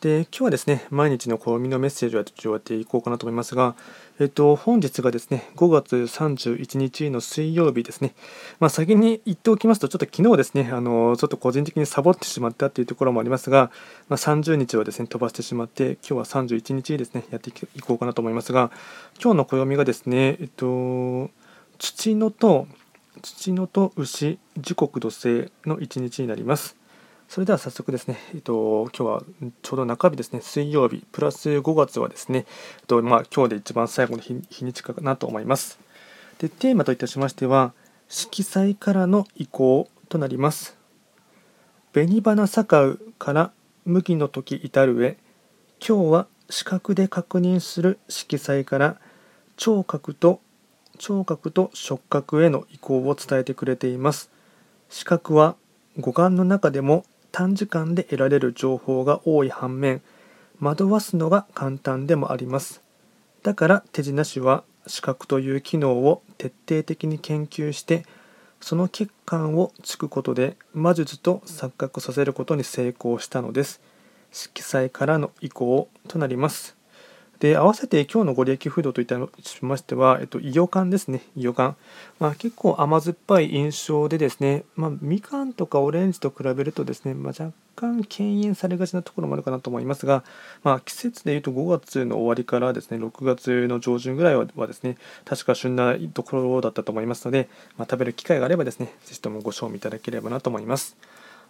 で今日はですね、毎日の暦のメッセージをやっていこうかなと思いますが、えっと、本日がですね、5月31日の水曜日ですね。まあ、先に言っておきますと、ちょっと昨日ですね、あのちょっと個人的にサボってしまったっていうところもありますが、まあ、30日はですね、飛ばしてしまって、今日は31日ですね、やっていこうかなと思いますが、今日の暦がですね、えっと、土のと、土のと牛、時刻土星の1日になります。それでは早速ですね、えっと、今日はちょうど中日ですね、水曜日、プラス5月はですね、えっとまあ、今日で一番最後の日日にちかなと思います。で、テーマといたしましては、色彩からの移行となります。紅花盛うから麦の時至るへ、今日は視覚で確認する色彩から聴覚と聴覚と触覚への移行を伝えてくれています。視覚は五感の中でも短時間で得られる情報が多い反面惑わすのが簡単でもあります。だから手品師は視覚という機能を徹底的に研究してその欠陥をつくことで魔術と錯覚させることに成功したのです。色彩からの移行となります。で合わせて今日のご利益フードといたしましては、えっと、イヨカンですね、イヨカン。まあ、結構甘酸っぱい印象でですね、まあ、みかんとかオレンジと比べるとですね、まあ、若干敬遠されがちなところもあるかなと思いますが、まあ、季節でいうと5月の終わりからですね、6月の上旬ぐらいはですね、確か旬なところだったと思いますので、まあ、食べる機会があればですね、ぜひともご賞味いただければなと思います。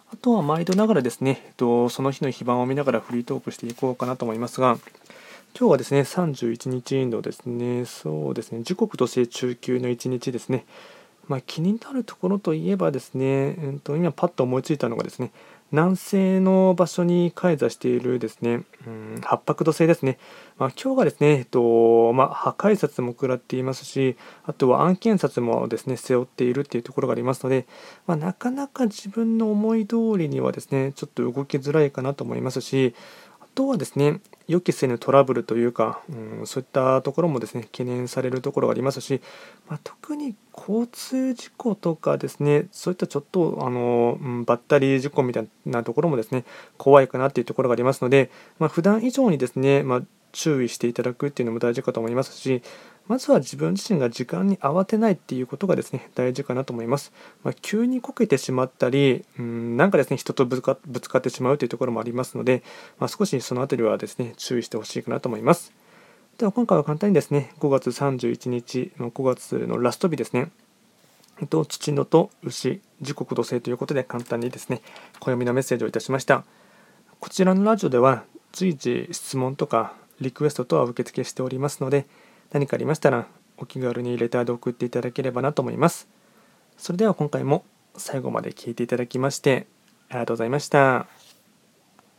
あとは毎度ながらですね、えっと、その日の非番を見ながらフリートークしていこうかなと思いますが、今日はですね、31日のですね、そうですね、時刻と成中級の1日ですね、まあ、気になるところといえばですね、えー、と今パッと思いついたのがですね、南西の場所に開座しているですね、うん、八白土星ですね。まあ、今日がですね、えっと、まあ、破壊札も食らっていますし、あとは案件札もですね、背負っているっていうところがありますので、まあ、なかなか自分の思い通りにはですね、ちょっと動きづらいかなと思いますし、とはですね、予期せぬトラブルというか、うん、そういったところもですね、懸念されるところがありますし、まあ、特に交通事故とかですね、そういったちょっとあの、うん、バッタリー事故みたいなところもですね、怖いかなっていうところがありますので、まあ、普段以上にですね、まあ、注意していただくっていうのも大事かと思いますし、まずは自分自身が時間に慌てないっていうことがですね、大事かなと思います。まあ、急にこけてしまったり、うん、なんかですね、人とぶつかぶつかってしまうというところもありますので、まあ、少しそのあたりはですね、注意してほしいかなと思います。では今回は簡単にですね、5月31日の5月のラスト日ですね、と、父のと牛、時刻土星ということで簡単にですね、暦のメッセージをいたしました。こちらのラジオでは随時質問とかリクエストとは受付しておりますので、何かありましたらお気軽にレターで送っていただければなと思います。それでは今回も最後まで聴いていただきましてありがとうございました。